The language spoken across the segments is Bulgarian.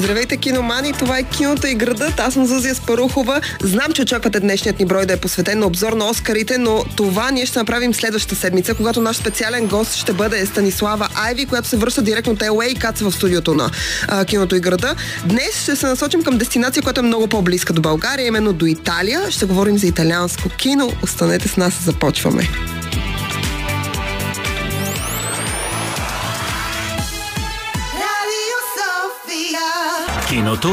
Здравейте, киномани! Това е киното и градът. Аз съм Зузия Спарухова. Знам, че очаквате днешният ни брой да е посветен на обзор на Оскарите, но това ние ще направим следващата седмица, когато наш специален гост ще бъде Станислава Айви, която се връща директно от LA и каца в студиото на а, киното и града. Днес ще се насочим към дестинация, която е много по-близка до България, именно до Италия. Ще говорим за италианско кино. Останете с нас, започваме. Киното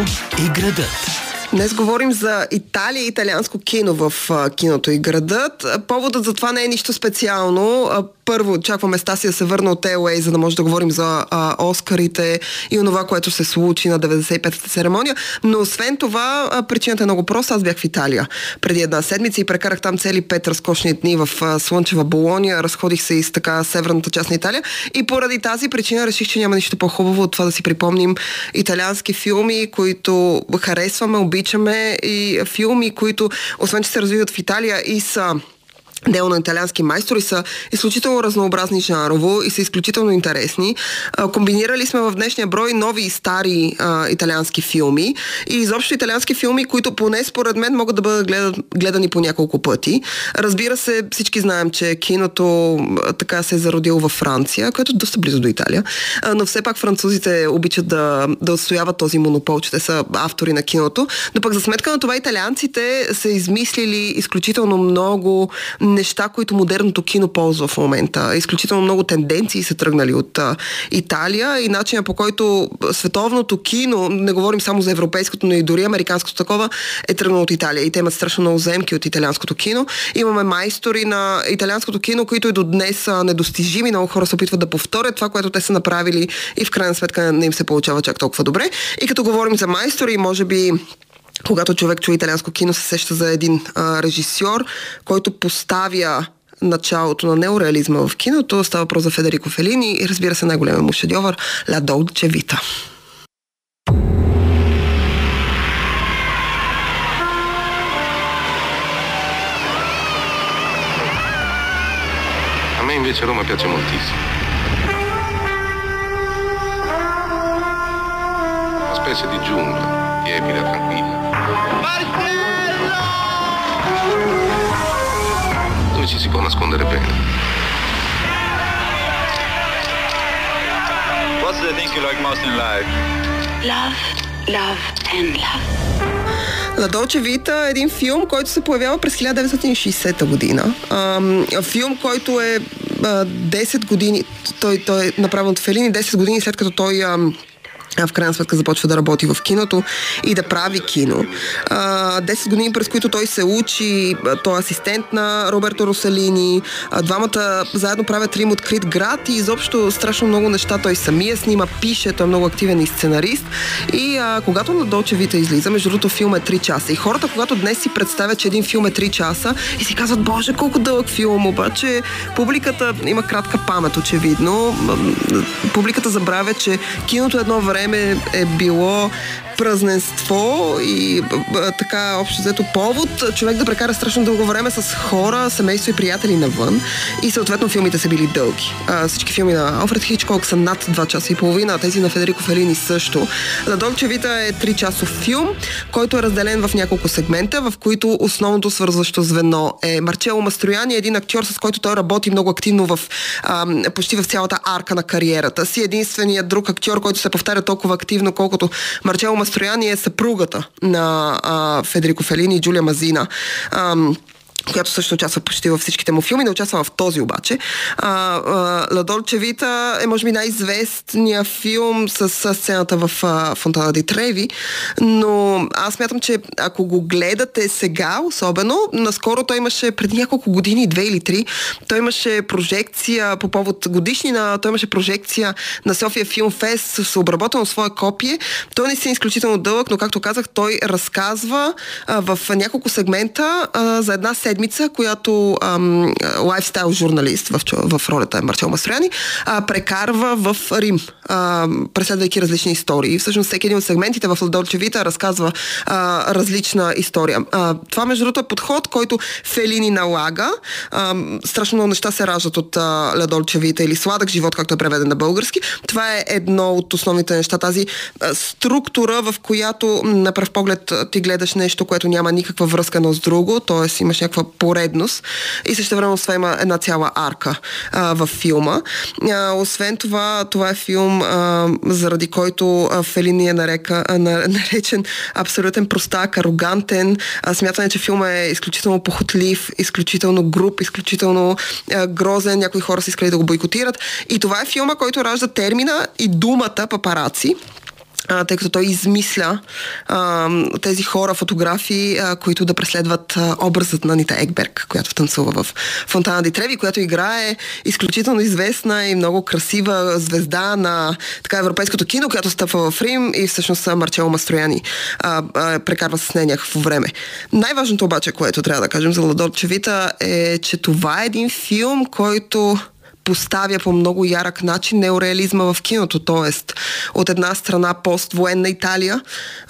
и градът. Днес говорим за Италия и италианско кино в киното и градът. Поводът за това не е нищо специално. Първо очакваме Стасия да се върна от LA, за да може да говорим за а, Оскарите и онова, което се случи на 95-та церемония. Но освен това, а, причината е много проста. Аз бях в Италия преди една седмица и прекарах там цели пет разкошни дни в а, Слънчева Болония. Разходих се из така северната част на Италия и поради тази причина реших, че няма нищо по-хубаво от това да си припомним италиански филми, които харесваме, обичаме и филми, които освен, че се развиват в Италия и са дело на италиански майстори са изключително разнообразни жанрово и са изключително интересни. Комбинирали сме в днешния брой нови и стари а, италиански филми и изобщо италиански филми, които поне според мен могат да бъдат гледат, гледани по няколко пъти. Разбира се, всички знаем, че киното а, така се е зародило във Франция, което е доста близо до Италия, а, но все пак французите обичат да, да отстояват този монопол, че те са автори на киното, но пък за сметка на това италианците са измислили изключително много неща, които модерното кино ползва в момента. Изключително много тенденции са тръгнали от а, Италия и начинът по който световното кино, не говорим само за европейското, но и дори американското такова, е тръгнало от Италия. И те имат страшно много заемки от италианското кино. Имаме майстори на италианското кино, които и до днес са недостижими. Много хора се опитват да повторят това, което те са направили и в крайна сметка не им се получава чак толкова добре. И като говорим за майстори, може би когато човек чуе италианско кино, се сеща за един а, режисьор, който поставя началото на неореализма в киното. Става въпрос за Федерико Фелини и разбира се най-големия му шедьовър Ла Долче Вита. A me invece Roma piace moltissimo. Una specie di giungla, tiepida, tranquilla. Dove ci si può nascondere bene. What's the thing you like most in life? Love, love and love. La Dolce Vita е един филм, който се появява през 1960 година. Ам, филм, който е а, 10 години, той, той е направен от Фелини 10 години след като той ам, в крайна сметка започва да работи в киното и да прави кино. 10 години, през които той се учи, той е асистент на Роберто Росалини, а, двамата заедно правят Рим открит град и изобщо страшно много неща той самия снима, пише, той е много активен и сценарист. И а, когато на Долче Вита излиза, между другото филм е 3 часа. И хората, когато днес си представят, че един филм е 3 часа и си казват, боже, колко дълъг филм, обаче публиката има кратка памет, очевидно. Публиката забравя, че киното едно време време е било празненство и така общо взето повод човек да прекара страшно дълго време с хора, семейство и приятели навън и съответно филмите са били дълги. А, всички филми на Алфред Хичкок са над 2 часа и половина, а тези на Федерико Фелини също. Dolce Vita е 3 часов филм, който е разделен в няколко сегмента, в които основното свързващо звено е Марчело Мастрояни, един актьор, с който той работи много активно в а, почти в цялата арка на кариерата си. Единственият друг актьор, който се повтаря толкова активно, колкото Марчело Мастрояни е съпругата на а, Федерико Фелини и Джулия Мазина. Ам, която също участва почти във всичките му филми, не участва в този обаче. Ла Долче Вита е може би най-известният филм с, с сцената в а, Фонтана ди Треви, но аз мятам, че ако го гледате сега, особено, наскоро той имаше преди няколко години, две или три, той имаше прожекция по повод годишнина, той имаше прожекция на София Филм Фест с обработено свое копие. Той не си е изключително дълъг, но както казах, той разказва а, в няколко сегмента а, за една седмица седмица, която ам, лайфстайл журналист в, в ролята е Марчел Мастрояни, а, прекарва в Рим, а, преследвайки различни истории. Всъщност всеки един от сегментите в Ладолче Вита разказва а, различна история. А, това между другото е подход, който Фелини налага. А, страшно много неща се раждат от Ладолче Вита или Сладък живот, както е преведен на български. Това е едно от основните неща. Тази а, структура, в която на пръв поглед ти гледаш нещо, което няма никаква връзка едно с друго, т.е. имаш някаква поредност и също време това има една цяла арка а, в филма. А, освен това, това е филм, а, заради който Фелини е нарека, а, наречен абсолютен простак, арогантен. А, смятане, че филма е изключително похотлив, изключително груп, изключително а, грозен. Някои хора са искали да го бойкотират. И това е филма, който ражда термина и думата папараци а, тъй като той измисля а, тези хора, фотографии, а, които да преследват а, образът на Нита Екберг, която танцува в Фонтана Ди Треви, която играе изключително известна и много красива звезда на така европейското кино, която стъпва в Рим и всъщност Марчело Мастрояни а, а, прекарва с нея някакво време. Най-важното обаче, което трябва да кажем за Ладор Чевита е, че това е един филм, който поставя по много ярък начин неореализма в киното. Тоест, от една страна поствоенна Италия,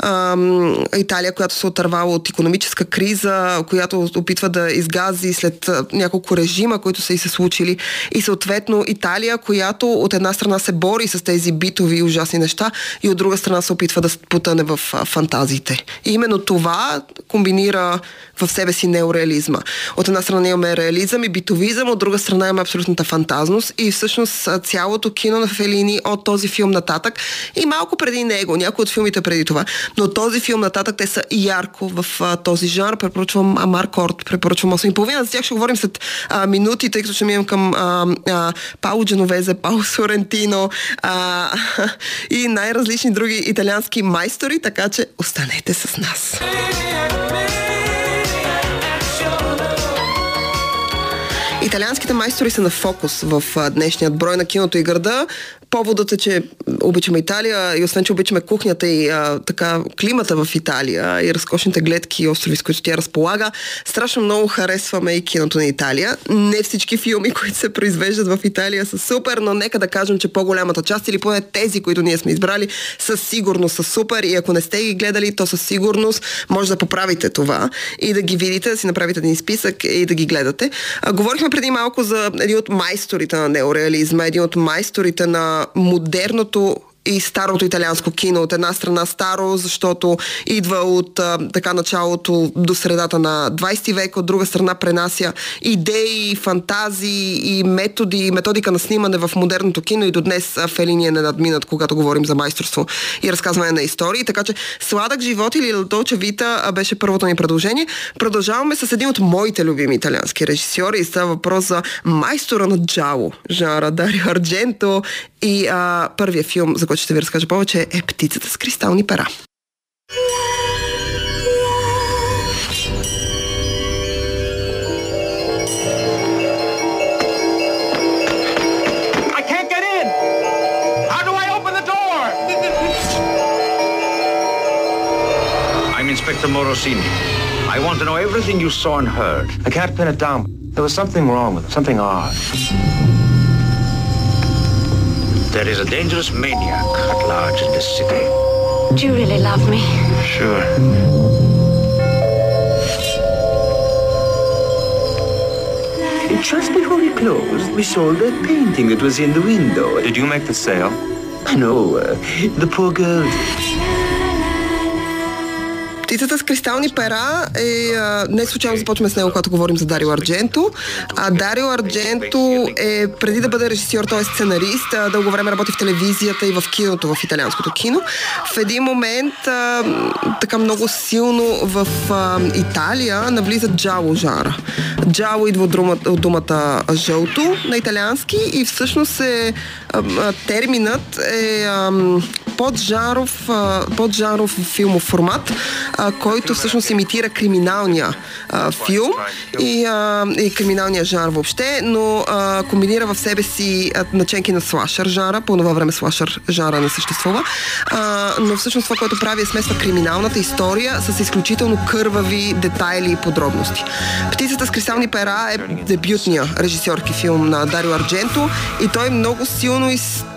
ам, Италия, която се отървала от економическа криза, която опитва да изгази след няколко режима, които са и се случили. И съответно Италия, която от една страна се бори с тези битови ужасни неща и от друга страна се опитва да потъне в фантазиите. И именно това комбинира в себе си неореализма. От една страна имаме реализъм и битовизъм, от друга страна имаме абсолютната фантазност и всъщност цялото кино на Фелини от този филм нататък и малко преди него, някои от филмите преди това, но този филм нататък те са ярко в а, този жанр. Препоръчвам Амар Корт, препоръчвам 8,5. За тях ще говорим след а, минути, тъй като ще минем към а, а, Пауло Дженовезе, Пауло Сорентино а, и най-различни други италиански майстори, така че останете с нас. Италианските майстори са на фокус в днешният брой на киното и града. Поводът е, че обичаме Италия и освен, че обичаме кухнята и а, така климата в Италия и разкошните гледки и острови, с които тя разполага, страшно много харесваме и киното на Италия. Не всички филми, които се произвеждат в Италия са супер, но нека да кажем, че по-голямата част или поне тези, които ние сме избрали, със сигурност са супер и ако не сте ги гледали, то със сигурност може да поправите това и да ги видите, да си направите един списък и да ги гледате. А, говорихме преди малко за един от майсторите на неореализма, един от майсторите на модерното и старото италианско кино. От една страна старо, защото идва от а, така началото до средата на 20 век, от друга страна пренася идеи, фантазии и методи, методика на снимане в модерното кино и до днес Фелини е не надминат, когато говорим за майсторство и разказване на истории. Така че Сладък живот или Долче Вита беше първото ни предложение. Продължаваме с един от моите любими италиански режисьори и става въпрос за майстора на Джао, жанра Дарио Ардженто и а, първия филм, за който ще ви разкажа повече, е Птицата с кристални пера. Inspector Morosini. I want to know everything you saw and heard. I can't pin it down. There was something wrong with it, something odd. There is a dangerous maniac at large in this city. Do you really love me? Sure. Just before we closed, we sold that painting that was in the window. Did you make the sale? No, uh, the poor girl Птицата с кристални пера е... Не случайно започваме с него, когато говорим за Дарио Ардженто. А Дарио Ардженто е преди да бъде режисьор, т.е. сценарист, а, дълго време работи в телевизията и в киното, в италианското кино. В един момент а, така много силно в а, Италия навлиза джало жара. Джало идва от думата, от думата жълто на италиански и всъщност е, терминът е поджаров, поджаров филмов формат, който всъщност имитира криминалния филм и, и криминалния жанр въобще, но комбинира в себе си наченки на слашър жанра. По това време слашър жанра не съществува. Но всъщност това, което прави е смесва криминалната история с изключително кървави детайли и подробности. Птицата с кристални пера е дебютния режисьорски филм на Дарио Ардженто и той много силно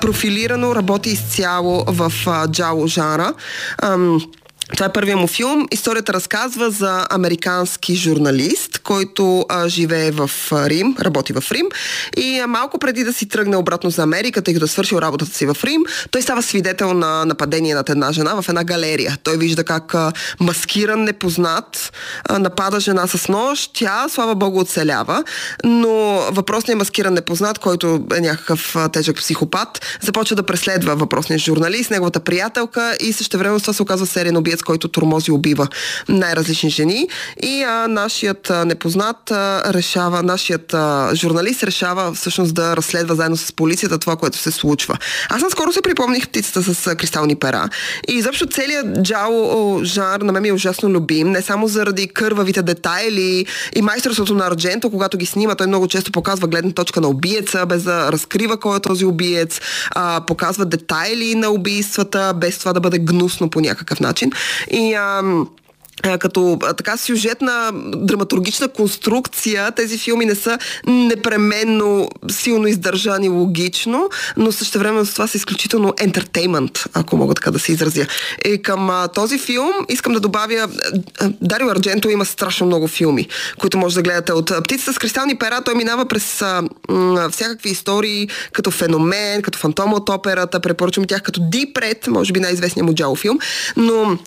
профилирано работи изцяло в джало жанра. Това е първият му филм. Историята разказва за американски журналист, който а, живее в Рим, работи в Рим и а, малко преди да си тръгне обратно за Америка, тъй като е свършил работата си в Рим, той става свидетел на нападение над една жена в една галерия. Той вижда как а, маскиран непознат а, напада жена с нож. Тя, слава богу, оцелява, но въпросният маскиран непознат, който е някакъв а, тежък психопат, започва да преследва въпросния журналист, неговата приятелка и също време това се оказва сериен убиец, който тормози убива най-различни жени. И а, нашият а, непознат а, решава, нашият а, журналист решава всъщност да разследва заедно с полицията това, което се случва. Аз наскоро се припомних птицата с а, кристални пера. И изобщо целият джао жанр на мен ми е ужасно любим, не само заради кървавите детайли и майсторството на Ардженто, когато ги снима, той много често показва гледна точка на убиеца, без да разкрива кой е този убиец, а, показва детайли на убийствата, без това да бъде гнусно по някакъв начин. И ам, като така сюжетна драматургична конструкция, тези филми не са непременно силно издържани логично, но също време с това са изключително ентертеймент, ако мога така да се изразя. И към а, този филм искам да добавя Дарио Ардженто има страшно много филми, които може да гледате от Птицата с кристални пера, той минава през а, м, всякакви истории, като феномен, като фантома от операта, препоръчвам тях като Deep Red, може би най-известният му джао филм, но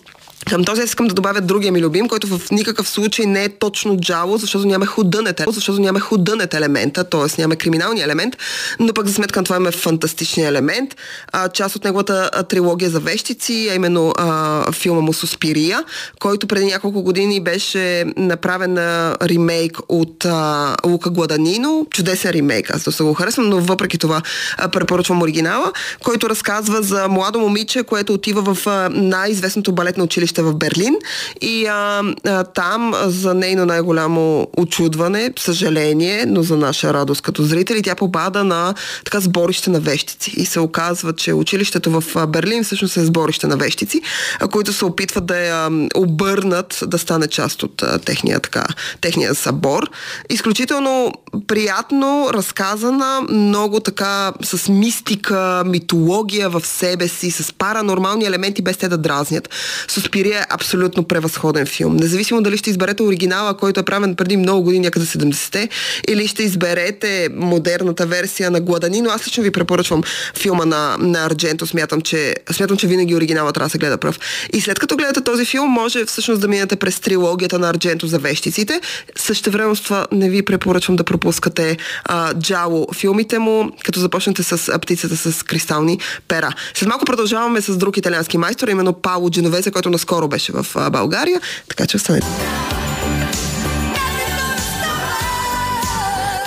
към този искам да добавя другия ми любим, който в никакъв случай не е точно джало, защото няма худънет, защото няма худънет елемента, т.е. няма криминалния елемент, но пък за сметка на това има фантастичния елемент. А, част от неговата трилогия за вещици, а именно а, филма му Суспирия, който преди няколко години беше направен на ремейк от а, Лука Гладанино. Чудесен ремейк, аз доста го харесвам, но въпреки това а, препоръчвам оригинала, който разказва за младо момиче, което отива в а, най-известното балетно училище училище в Берлин и а, а, там за нейно най-голямо очудване, съжаление, но за наша радост като зрители, тя попада на така сборище на вещици и се оказва, че училището в Берлин всъщност е сборище на вещици, а, които се опитват да я обърнат да стане част от а, техния, така, техния събор. Изключително приятно разказана, много така с мистика, митология в себе си, с паранормални елементи, без те да дразнят. Суспирия е абсолютно превъзходен филм. Независимо дали ще изберете оригинала, който е правен преди много години, някъде 70-те, или ще изберете модерната версия на Гладанино, аз лично ви препоръчвам филма на, на Ардженто. Смятам че, смятам, че винаги оригинала трябва да се гледа пръв. И след като гледате този филм, може всъщност да минете през трилогията на Ардженто за вещиците. Също време с това не ви препоръчвам да пропускате а, Джало филмите му, като започнете с птицата с кристални пера. След малко продължаваме с друг италиански майстор, именно Пауло Дженовезе, който наскоро беше в България, така че останете.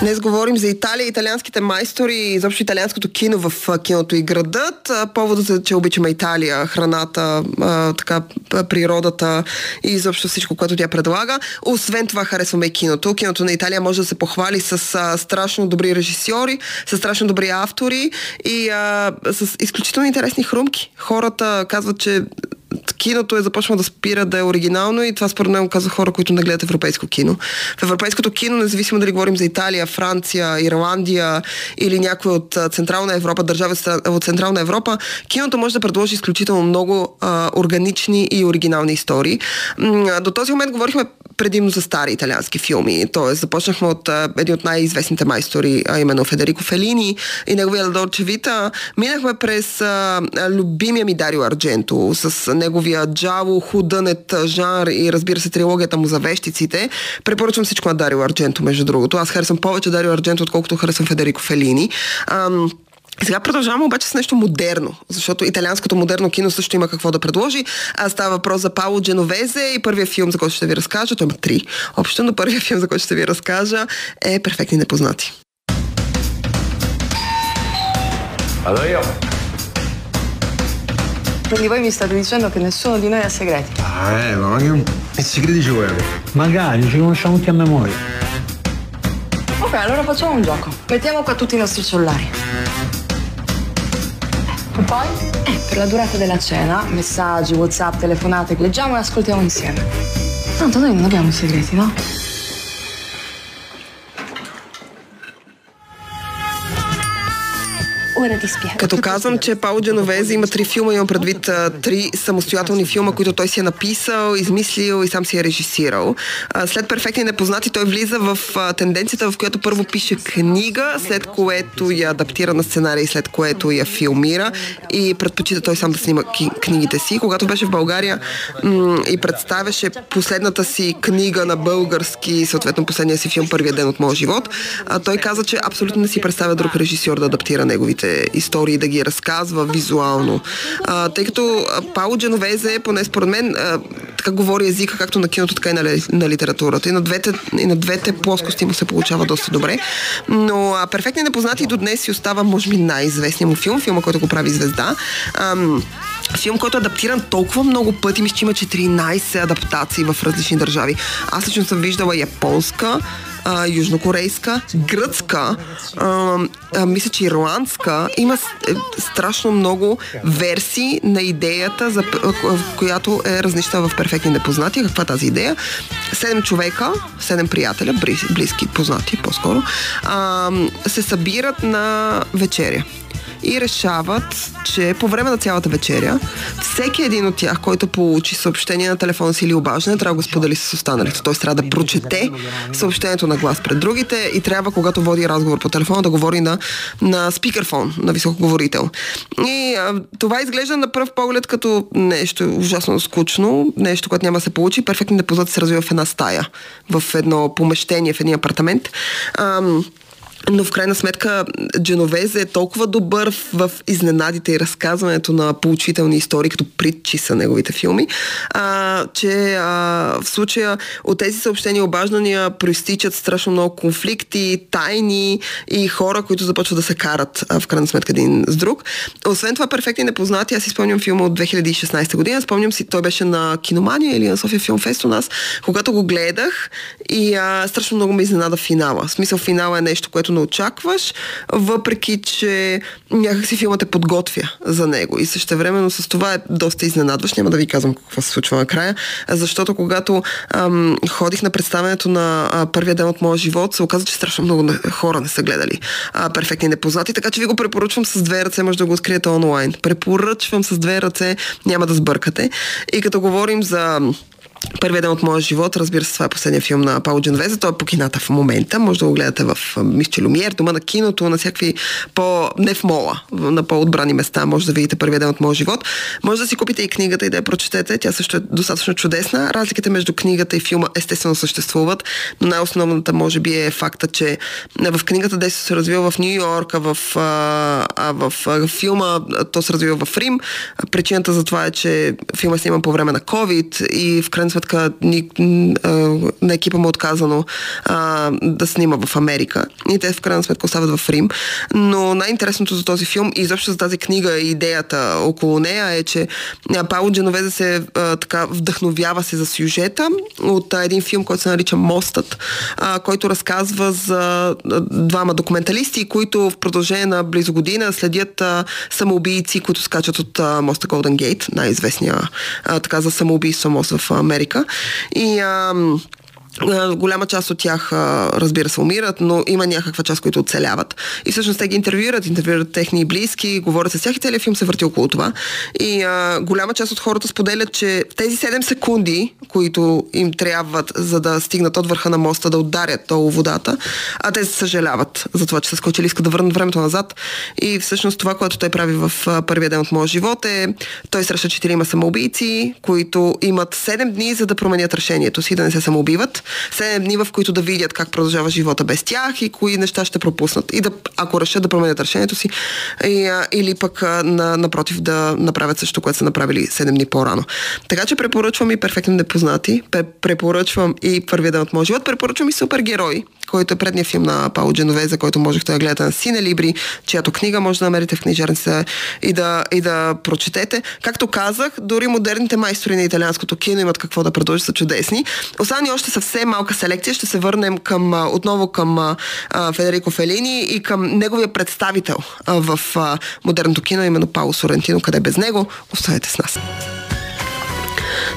Днес говорим за Италия, италианските майстори и изобщо италианското кино в киното и градът. Поводът е, че обичаме Италия, храната, така, природата и изобщо всичко, което тя предлага. Освен това харесваме и киното. Киното на Италия може да се похвали с страшно добри режисьори, с страшно добри автори и с изключително интересни хрумки. Хората казват, че киното е започнало да спира да е оригинално и това според мен каза хора, които не гледат европейско кино. В европейското кино, независимо дали говорим за Италия, Франция, Ирландия или някой от Централна Европа, държави от Централна Европа, киното може да предложи изключително много а, органични и оригинални истории. До този момент говорихме предимно за стари италиански филми. Тоест, започнахме от а, един от най-известните майстори, а именно Федерико Фелини и неговия Ладорче Вита. Минахме през а, любимия ми Дарио Ардженто с неговия джаво, худънет жанр и разбира се трилогията му за вещиците. Препоръчвам всичко на Дарио Ардженто, между другото. Аз харесвам повече Дарио Ардженто, отколкото харесвам Федерико Фелини. Ам, сега продължаваме обаче с нещо модерно, защото италианското модерно кино също има какво да предложи. А става въпрос за Пауло Дженовезе и първият филм, за който ще ви разкажа, той има три общо, но първият филм, за който ще ви разкажа е Перфектни непознати. Vado io. Quindi voi mi state dicendo che nessuno di noi ha segreti. Ah, eh, ma che che segreti ci vuoi? Magari ci conosciamo tutti a memoria. Ok, allora facciamo un gioco. Mettiamo qua tutti i nostri cellulari. E poi? Eh, per la durata della cena, messaggi, whatsapp, telefonate, leggiamo e ascoltiamo insieme. Tanto noi non abbiamo segreti, no? Като казвам, че Пауло Дженовези има три филма, имам предвид три самостоятелни филма, които той си е написал, измислил и сам си е режисирал. След Перфектни непознати той влиза в тенденцията, в която първо пише книга, след което я адаптира на сценарий, след което я филмира и предпочита той сам да снима книгите си. Когато беше в България и представяше последната си книга на български, съответно последния си филм Първия ден от моя живот, той каза, че абсолютно не си представя друг режисьор да адаптира неговите истории, да ги разказва визуално. А, тъй като Пауло Дженовезе, поне според мен, а, така говори езика както на киното, така и на, на литературата. И на двете, и на двете плоскости му се получава доста добре. Но а, Перфектни непознати до днес си остава, може би, най-известният му филм, филма, който го прави звезда. Ам, Филм, който е адаптиран толкова много пъти, мисля, че има 14 адаптации в различни държави. Аз лично съм виждала японска, а, южнокорейска, гръцка, а, а, мисля, че ирландска. Има е, страшно много версии на идеята, за, която е различна в перфектни непознати. Каква е тази идея? Седем човека, седем приятеля, близ, близки, познати по-скоро, а, се събират на вечеря и решават, че по време на цялата вечеря всеки един от тях, който получи съобщение на телефона си или обаждане, трябва да го сподели с останалите. Той трябва да прочете съобщението на глас пред другите и трябва, когато води разговор по телефона, да говори на, на спикърфон, на високоговорител. И а, това изглежда на пръв поглед като нещо ужасно скучно, нещо, което няма да се получи. Перфектно непознат се развива в една стая, в едно помещение, в един апартамент. Ам, но в крайна сметка Дженовезе е толкова добър в, изненадите и разказването на поучителни истории, като притчи са неговите филми, а, че а, в случая от тези съобщения обаждания проистичат страшно много конфликти, тайни и хора, които започват да се карат а, в крайна сметка един с друг. Освен това, перфектни непознати, аз си спомням филма от 2016 година, спомням си, той беше на Киномания или на София Филм Фест у нас, когато го гледах и а, страшно много ме изненада финала. В смисъл финала е нещо, което не очакваш, въпреки че някакси филмът те подготвя за него и същевременно с това е доста изненадващ. Няма да ви казвам какво се случва накрая, защото когато ам, ходих на представянето на а, първия ден от моя живот, се оказа, че страшно много хора не са гледали а, перфектни непознати, така че ви го препоръчвам с две ръце, може да го откриете онлайн. Препоръчвам с две ръце, няма да сбъркате. И като говорим за Първият ден от моя живот, разбира се, това е последния филм на Пауло Дженовезе. Той е по кината в момента. Може да го гледате в Мисче Люмиер, дома на киното, на всякакви по... не в мола, на по-отбрани места. Може да видите първият ден от моя живот. Може да си купите и книгата и да я прочетете. Тя също е достатъчно чудесна. Разликите между книгата и филма естествено съществуват, но най-основната може би е факта, че в книгата действието се развива в Нью Йорк, а в, а, в, филма то се развива в Рим. Причината за това е, че филма е сниман по време на COVID и в крайна сметка ни, на екипа му е отказано а, да снима в Америка. И те в крайна сметка остават в Рим. Но най-интересното за този филм и изобщо за тази книга и идеята около нея е, че Пауло Дженовезе се а, така вдъхновява се за сюжета от а, един филм, който се нарича Мостът, а, който разказва за а, двама документалисти, които в продължение на близо година следят а, самоубийци, които скачат от а, моста Голден Гейт, най-известния а, така за самоубийство мост в Америка. И а, а, Голяма част от тях, разбира се, умират, но има някаква част, които оцеляват. И всъщност те ги интервюират, интервюират техни близки, говорят с тях и целият филм се върти около това. И а, голяма част от хората споделят, че тези 7 секунди, които им трябват, за да стигнат от върха на моста, да ударят долу водата, а те се съжаляват за това, че са скочили, искат да върнат времето назад. И всъщност това, което той прави в първия ден от моя живот е, той среща четирима самоубийци, които имат 7 дни, за да променят решението си, да не се самоубиват. Седем дни, в които да видят как продължава живота без тях и кои неща ще пропуснат. И да, ако решат да променят решението си, и, а, или пък а, на, напротив да направят също, което са направили 7 дни по-рано. Така че препоръчвам и перфектно непознати, препоръчвам и първия ден от моят живот, препоръчвам и супергерои, който е предния филм на Пауло Дженовезе, който можехте да гледате на Сине Либри, чиято книга може да намерите в книжарница и да, и да прочетете. Както казах, дори модерните майстори на италианското кино имат какво да предложат, са чудесни. Остани още съвсем малка селекция. Ще се върнем към, отново към Федерико Фелини и към неговия представител в модерното кино, именно Пауло Сорентино, къде без него. Останете с нас.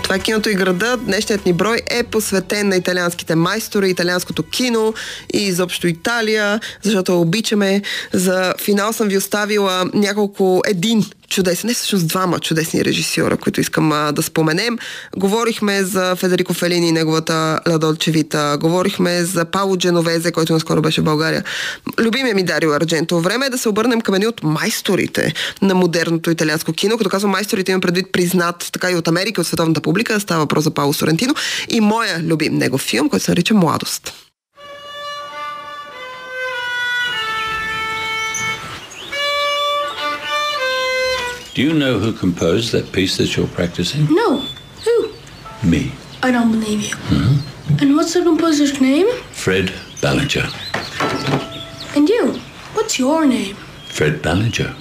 Това е киното и града. Днешният ни брой е посветен на италианските майстори, италианското кино и изобщо Италия, защото обичаме. За финал съм ви оставила няколко един чудесен, не всъщност двама чудесни режисьора, които искам а, да споменем. Говорихме за Федерико Фелини и неговата Ладолчевита, говорихме за Пауло Дженовезе, който наскоро беше в България. Любимия ми Дарио Ардженто. Време е да се обърнем към едни от майсторите на модерното италианско кино. Като казвам майсторите, имам предвид признат така и от Америка, от световната публика. Става въпрос за Пауло Сорентино и моя любим негов филм, който се нарича Младост. Do you know who composed that piece that you're practicing? No. Who? Me. I don't believe you. Mm-hmm. And what's the composer's name? Fred Ballinger. And you? What's your name? Fred Ballinger.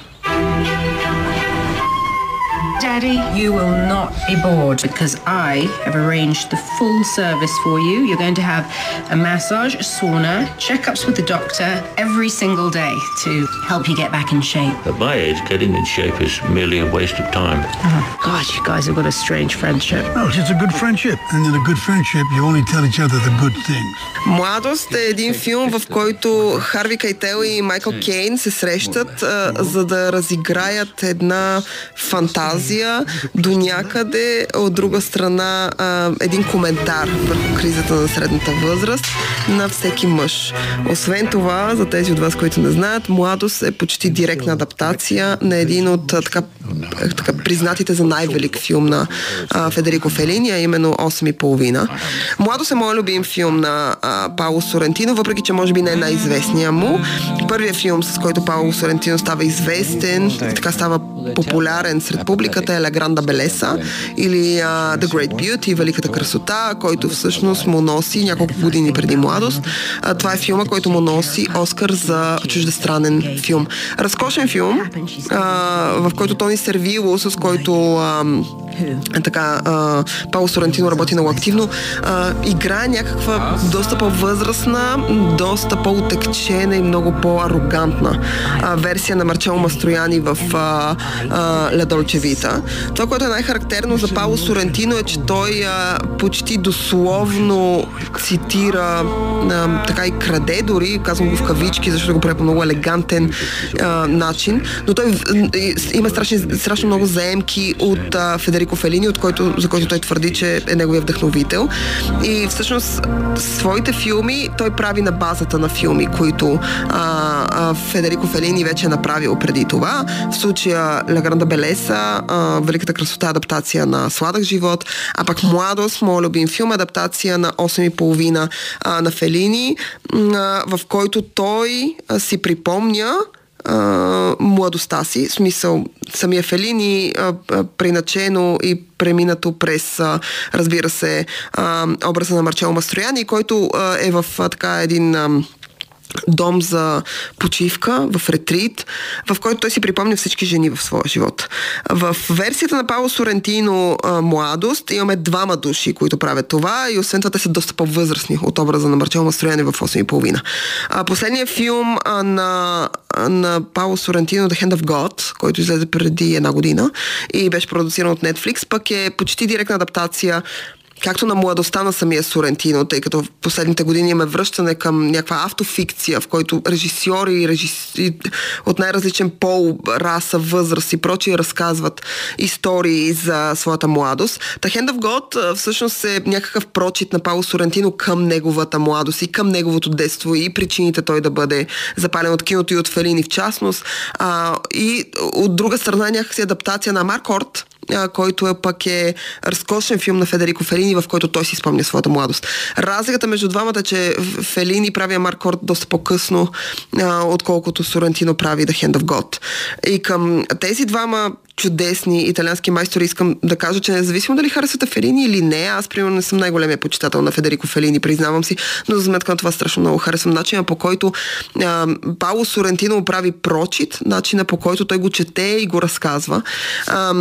Daddy, you will not be bored because I have arranged the full service for you. You're going to have a massage, a sauna, checkups with the doctor every single day to help you get back in shape. At my age, getting in shape is merely a waste of time. Oh, God, you guys have got a strange friendship. Well, it's just a good friendship. And in a good friendship, you only tell each other the good things. Младост е един филм, в който Харви Кайтел и Майкъл Кейн се срещат, а, за да разиграят една фантазия фантазия, до някъде, от друга страна а, един коментар върху кризата на средната възраст на всеки мъж. Освен това, за тези от вас, които не знаят, Младост е почти директна адаптация на един от така, така признатите за най-велик филм на а, Федерико Фелини, а именно 8 и половина. Младост е моят любим филм на а, Пауло Сорентино, въпреки че може би не е най-известния му. Първият филм, с който Пауло Сорентино става известен, така става популярен сред публиката е La Grande Белеса или uh, The Great Beauty, Великата красота, който всъщност му носи няколко години преди младост. Uh, това е филма, който му носи Оскар за чуждестранен филм. Разкошен филм, uh, в който Тони Сервило, с който uh, така, а, Пауло Сорентино работи много активно, а, играе някаква доста по-възрастна, доста по-отекчена и много по-арогантна а, версия на Марчело Мастрояни в а, а, Ледолче Вита. Това, което е най-характерно за Пауло Сорентино е, че той а, почти дословно цитира, а, така и краде дори, казвам го в кавички, защото го прави по много елегантен а, начин, но той има страшно, страшно много заемки от а, Федерико Фелини, от който, за който той твърди, че е неговия вдъхновител. И всъщност своите филми той прави на базата на филми, които а, а, Федерико Фелини вече е направил преди това. В случая La Grande Белеса, Великата красота адаптация на Сладък живот, а пък Младост, моят любим филм, адаптация на 8 и половина на Фелини, а, в който той а, си припомня а, младостта си, в смисъл самия Фелини, а, а, приначено и преминато през, а, разбира се, а, образа на Марчело Мастрояни, който а, е в а, така един... А, дом за почивка, в ретрит, в който той си припомня всички жени в своя живот. В версията на Пауло Сорентино Младост имаме двама души, които правят това и освен това те са доста по-възрастни от образа на Марчел Мастрояне в 8,5. Последният филм на, на Пауло Сорентино The Hand of God, който излезе преди една година и беше продуциран от Netflix, пък е почти директна адаптация както на младостта на самия Сорентино, тъй като в последните години имаме връщане към някаква автофикция, в който режисьори и режиси... от най-различен пол, раса, възраст и прочие разказват истории за своята младост. Та Hand of God всъщност е някакъв прочит на Пауло Сорентино към неговата младост и към неговото детство и причините той да бъде запален от киното и от Фелини в частност. А, и от друга страна някакси адаптация на Марк Орт, който е пък е разкошен филм на Федерико Фелини, в който той си спомня своята младост. Разликата между двамата е, че Фелини прави Маркорд доста по-късно, а, отколкото Сорантино прави The Hand of God. И към тези двама чудесни италиански майстори. Искам да кажа, че независимо дали харесвате Фелини или не, аз примерно не съм най-големия почитател на Федерико Фелини, признавам си, но за сметка на това страшно много харесвам начина по който а, Пауло Сорентино прави прочит, начина по който той го чете и го разказва. А,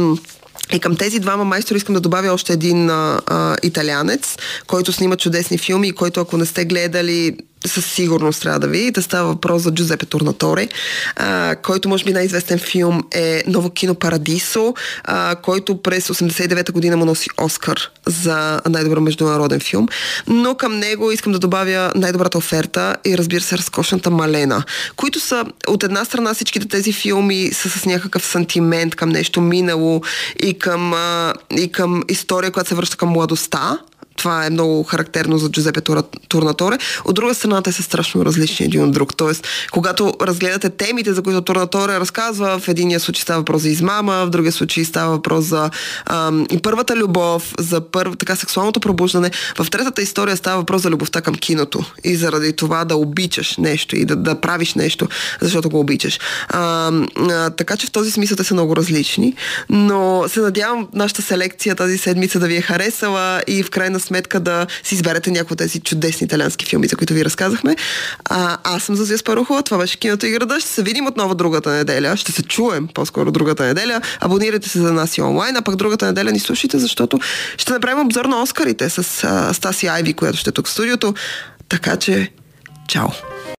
и към тези двама майстори искам да добавя още един а, а, италянец, който снима чудесни филми и който ако не сте гледали със сигурност трябва да видите. Става въпрос за Джузепе Турнаторе, а, който може би най-известен филм е Ново кино Парадисо, а, който през 89-та година му носи Оскар за най-добър международен филм. Но към него искам да добавя най-добрата оферта и разбира се разкошната Малена, които са от една страна всичките тези филми са с някакъв сантимент към нещо минало и към, а, и към история, която се връща към младостта, това е много характерно за Джузепе Турнаторе. От друга страна, те са страшно различни един от друг. Тоест, когато разгледате темите, за които Турнаторе разказва, в единия случай става въпрос за измама, в другия случай става въпрос за ам, първата любов, за първ, така сексуалното пробуждане. В третата история става въпрос за любовта към киното и заради това да обичаш нещо и да, да правиш нещо, защото го обичаш. А, а, така че в този смисъл те са много различни, но се надявам нашата селекция тази седмица да ви е харесала и в крайна сметка да си изберете някои от тези чудесни италиански филми, за които ви разказахме. А, аз съм Зазия Спарухова, това беше киното и града. Ще се видим отново другата неделя. Ще се чуем по-скоро другата неделя. Абонирайте се за нас и онлайн, а пък другата неделя ни слушайте, защото ще направим обзор на Оскарите с а, Стаси Айви, която ще е тук в студиото. Така че, чао!